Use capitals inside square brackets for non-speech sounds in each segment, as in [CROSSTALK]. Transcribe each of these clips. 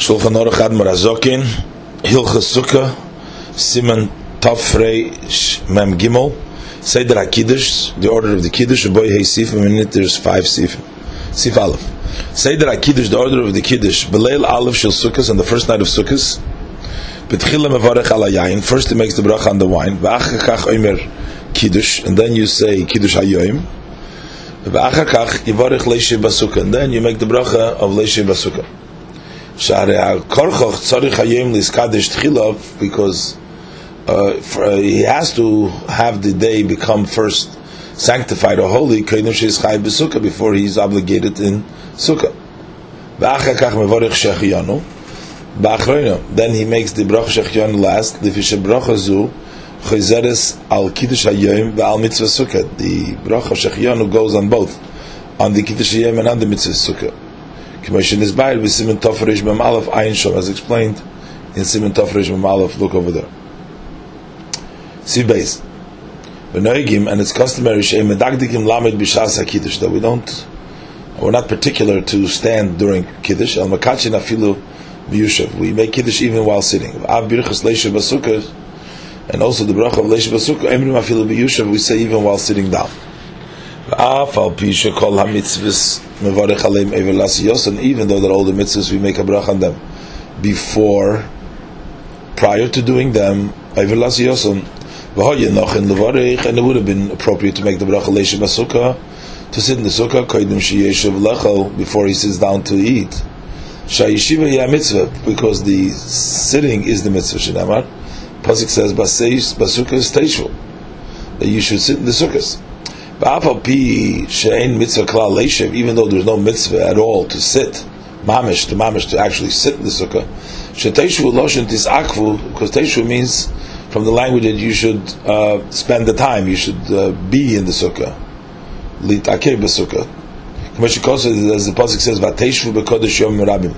Shulchan Aruch Admar Azokin, Hilchas Sukkah, Siman Tafrei Mem Gimel, Seder HaKiddush, the order of the Kiddush, Boy Hey Sifim, and it there's five Sifim. Sif Aleph. Seder HaKiddush, the order of the Kiddush, Beleil Aleph Shel Sukkahs, on the first night of Sukkahs, Betchila Mevarech Ala Yain, first he makes the bracha on the wine, V'achar Kach Omer Kiddush, and then you say Kiddush HaYoim, V'achar Kach Yivarech Leishe Basukah, and then you make the bracha of Leishe Basukah. שהרי הקורחוך צריך היום להסקדש תחילוב, because uh, for, uh, he has to have the day become first sanctified or holy, kainim כאינו chai בסוכה, before he is obligated in סוכה. ואחר כך מבורך שחיינו, באחרינו, then he makes the ברוך שחיינו last, לפי שברוך הזו, חזרס על קידוש היום ועל מצווה סוכה. The ברוך שחיינו goes on both, on the קידוש היום and on the מצווה סוכה. Commission is by with Simon Tofresh Mem Aleph Ayin Shom, as explained in Simon Tofresh Mem Aleph. Look over there. See base. Benoigim, and it's customary Shem Medagdikim Lamed Bishas Hakiddush that we don't, we're not particular to stand during Kiddush. Al Makachin Afilu B'Yushav. We make Kiddush even while sitting. Av Birchas Leisha Basukah, and also the bracha of Leisha Basukah. Emrim Afilu B'Yushav. We say even while sitting down. Even though they're all the mitzvahs, we make a bracha on them before, prior to doing them, and it would have been appropriate to make the basukah, to sit in the sukkah, before he sits down to eat. Because the sitting is the mitzvah, shenamar. Pasuk says, that you should sit in the sukkahs even though there's no mitzvah at all to sit, mamish to mamish to actually sit in the sukkah, because teshu means from the language that you should uh, spend the time, you should uh, be in the sukkah, litakeh b'sukkah. As the pasuk says, "Vateshu bekodesh yom rabim,"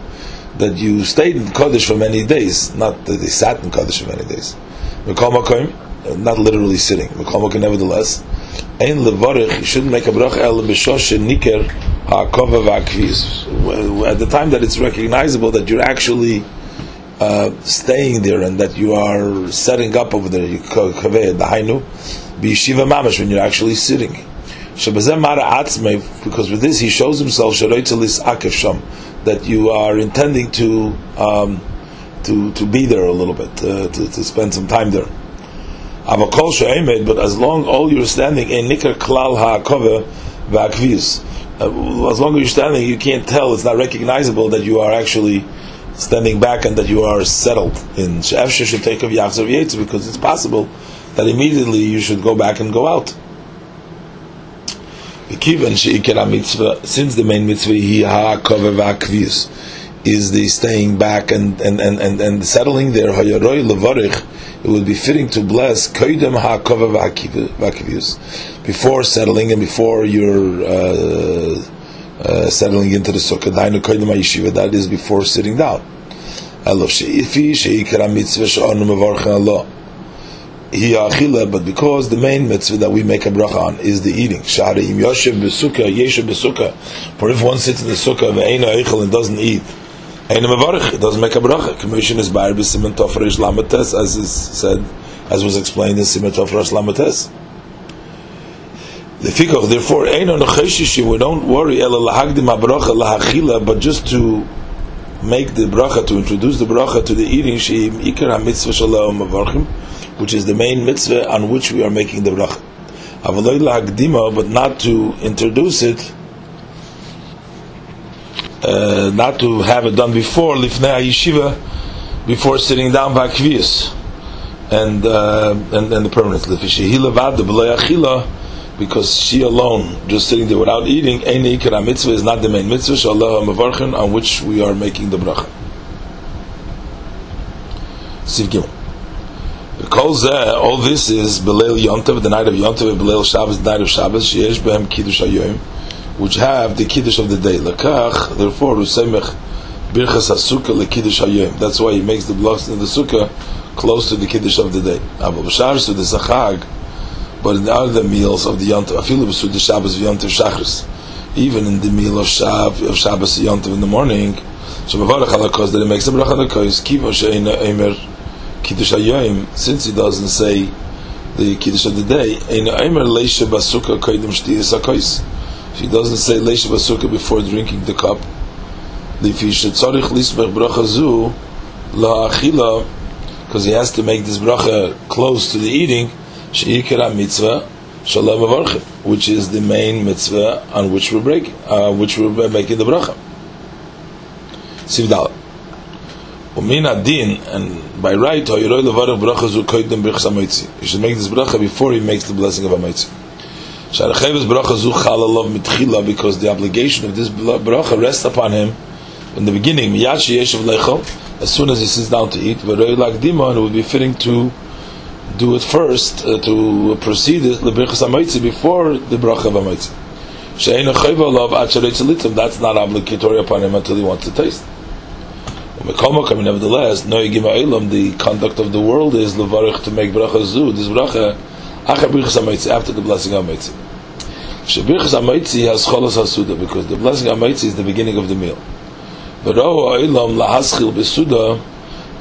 that you stayed in kodesh for many days, not that they sat in kodesh for many days. Not literally sitting. Nevertheless, Ein levarich, you shouldn't make a bracha el niker. At the time that it's recognizable that you're actually uh, staying there and that you are setting up over there, you kaveh the hainu, b'yeshiva mamash when you're actually sitting. Shabazem mara because with this he shows himself sharoitzelis akef sham, that you are intending to um, to to be there a little bit, uh, to, to spend some time there. Avakol she'emed, but as long all you're standing in nikar klal ha'akove v'akviz. Uh, as long as you're standing, you can't tell. It's not recognizable that you are actually standing back and that you are settled in she'efshe should take of yachzav yetz because it's possible that immediately you should go back and go out. Since the main mitzvah he ha'akove v'akviz is the staying back and and and and, and settling there it would be fitting to bless koidem ha'kova v'akivus before settling and before you're uh, uh, settling into the sukkah. Dainu koidem ha'yeshiva. That is before sitting down. But because the main mitzvah that we make a bracha on is the eating, Sha'arim Yoshev b'sukkah, Yeshev b'sukkah. For if one sits in the sukkah, and doesn't eat, Ein Mavarich, it doesn't make a bracha. Commission is Bayer B'Simen Tofresh Lamates, as is said, as was explained in Simen Tofresh Lamates. The Fikoch, therefore, Ein Onacheshishi, we don't worry, Ela Lahagdim HaBracha Lahachila, but just to make the bracha, to introduce the bracha to the eating, Sheim Ikar HaMitzvah Shalom Mavarchim, which is the main mitzvah on which we are making the bracha. Avaloi Lahagdima, but not to introduce it, uh, not to have it done before lifnei yeshiva, before sitting down by kvius, and uh, and and the permanent lefishihila because she alone, just sitting there without eating, any ikra mitzvah is not the main mitzvah. Shalom mavarchen on which we are making the bracha. Siv All this is Belel Yontav, the night of Yontav, Belel Shabbos, the night of Shabbos. Sheyesh behem kiddush hayoyim which have the kiddush of the day. Lakach, therefore, Rusemech birchas hasukah lekiddush hayom. That's why he makes the blocks in the sukkah close to the kiddush of the day. Abu Bashar so the zachag, but in the other meals of the yontav, afilu b'sud the Shabbos v'yontav shachris, even in the meal of Shav of Shabbos yontav in the morning, So Mavarach Halakos that he makes a bracha Halakos, Kiva Sheina Eimer Kiddush Hayoim, since he doesn't say the Kiddush of the day, Eina Eimer Leisha Basuka Koidim Shtiyas HaKois. She doesn't say Leisha Basuka before drinking the cup. Lifi Shetzorich Lismech Bracha Zu La'achila because he has to make this bracha close to the eating, she'ikara mitzvah shalom avarchim, which is the main mitzvah on which we're breaking, uh, which we're making the bracha. Sivdal. Umin adin, and by right, hoyiroi levarach bracha zu koidim brichas amoitzi. You should make this bracha before he makes the blessing of amoitzi. Sharacheves bracha zu chalalov mitchila, because the obligation of this bracha rests upon him in the beginning. Miyad sheyeshav leichol, as soon as he sits down to eat, v'roi lakdima, and it would be fitting to do it first, uh, to proceed it, lebrichas amoitzi, before the bracha of amoitzi. She'ein chayva alav ad that's not obligatory upon him until he wants to taste. Nevertheless, no the conduct of the world is levarich to make bracha zu. This bracha after the blessing of Hamitzi. Shebirchas Hamitzi has cholos hasuda because the blessing of Hamitzi is the beginning of the meal. But Olam lahaschil besuda,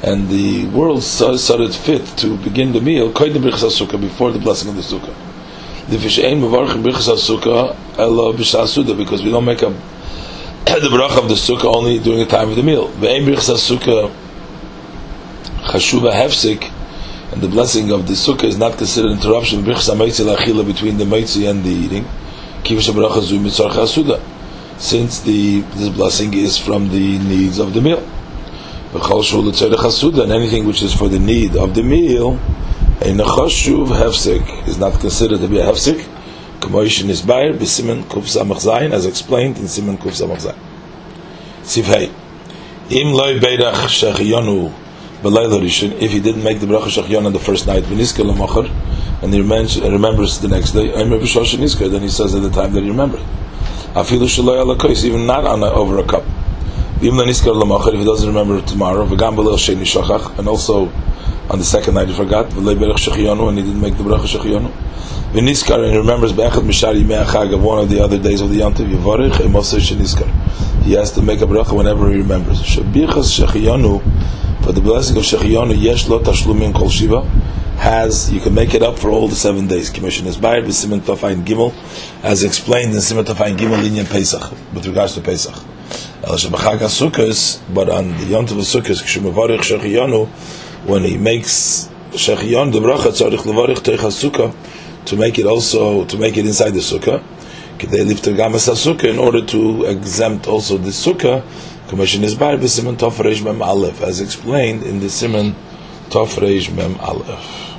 and the world it fit to begin the meal koydem birchas sukkah before the blessing of the sukkah. The fish ein mevarchim birchas sukkah ela b'shasuda because we don't make a [COUGHS] the bracha of the sukkah only during the time of the meal. Ve'em birchas sukkah chashuva hefsik, and the blessing of the sukkah is not considered interruption. Birchas ha'meitzi la'achila between the meitzi and the eating. Kivash bracha zu mitzarcha suda, since the this blessing is from the needs of the meal. V'chol shul chasuda, and anything which is for the need of the meal, a nechashuv hefsik is not considered to be a. Kamoishin is Bayer, Bisimen Kuf Samach Zayin, as explained in Simen Kuf Samach Zayin. Sifhei. Im loy beidach rishon, if he didn't make the bracha shechiyon on the first night, and he remembers the next day, then he says at the time that he remembered. Even not on a, over a cup. Even if he doesn't remember tomorrow, and also on the second night he forgot, and he didn't make the bracha shechiyonu. V'niskar and he remembers be'echad mishari me'achag of one of the other days of the Yom Tov Yivarech emosay sheniskar. He has to make a bracha whenever he remembers. Shabichas shechiyonu for the blessing of shechiyonu yesh lo tashlumin kol shiva has you can make it up for all the seven days. Commission is bayed with Simon Tofayin Gimel, as explained in Simon Tofayin Gimel in Pesach with regards to Pesach. El Shabachag Sukkos, but on the Yom Tov Sukkos, Kshumavarich Shechiyonu, when he makes Shechiyon the bracha tzarich levarich teich to make it also to make it inside the sukkah. They lift the gamas in order to exempt also the sukkah. Commission is by the Simon Tov Mem Aleph, as explained in the Simon Tov Mem Aleph.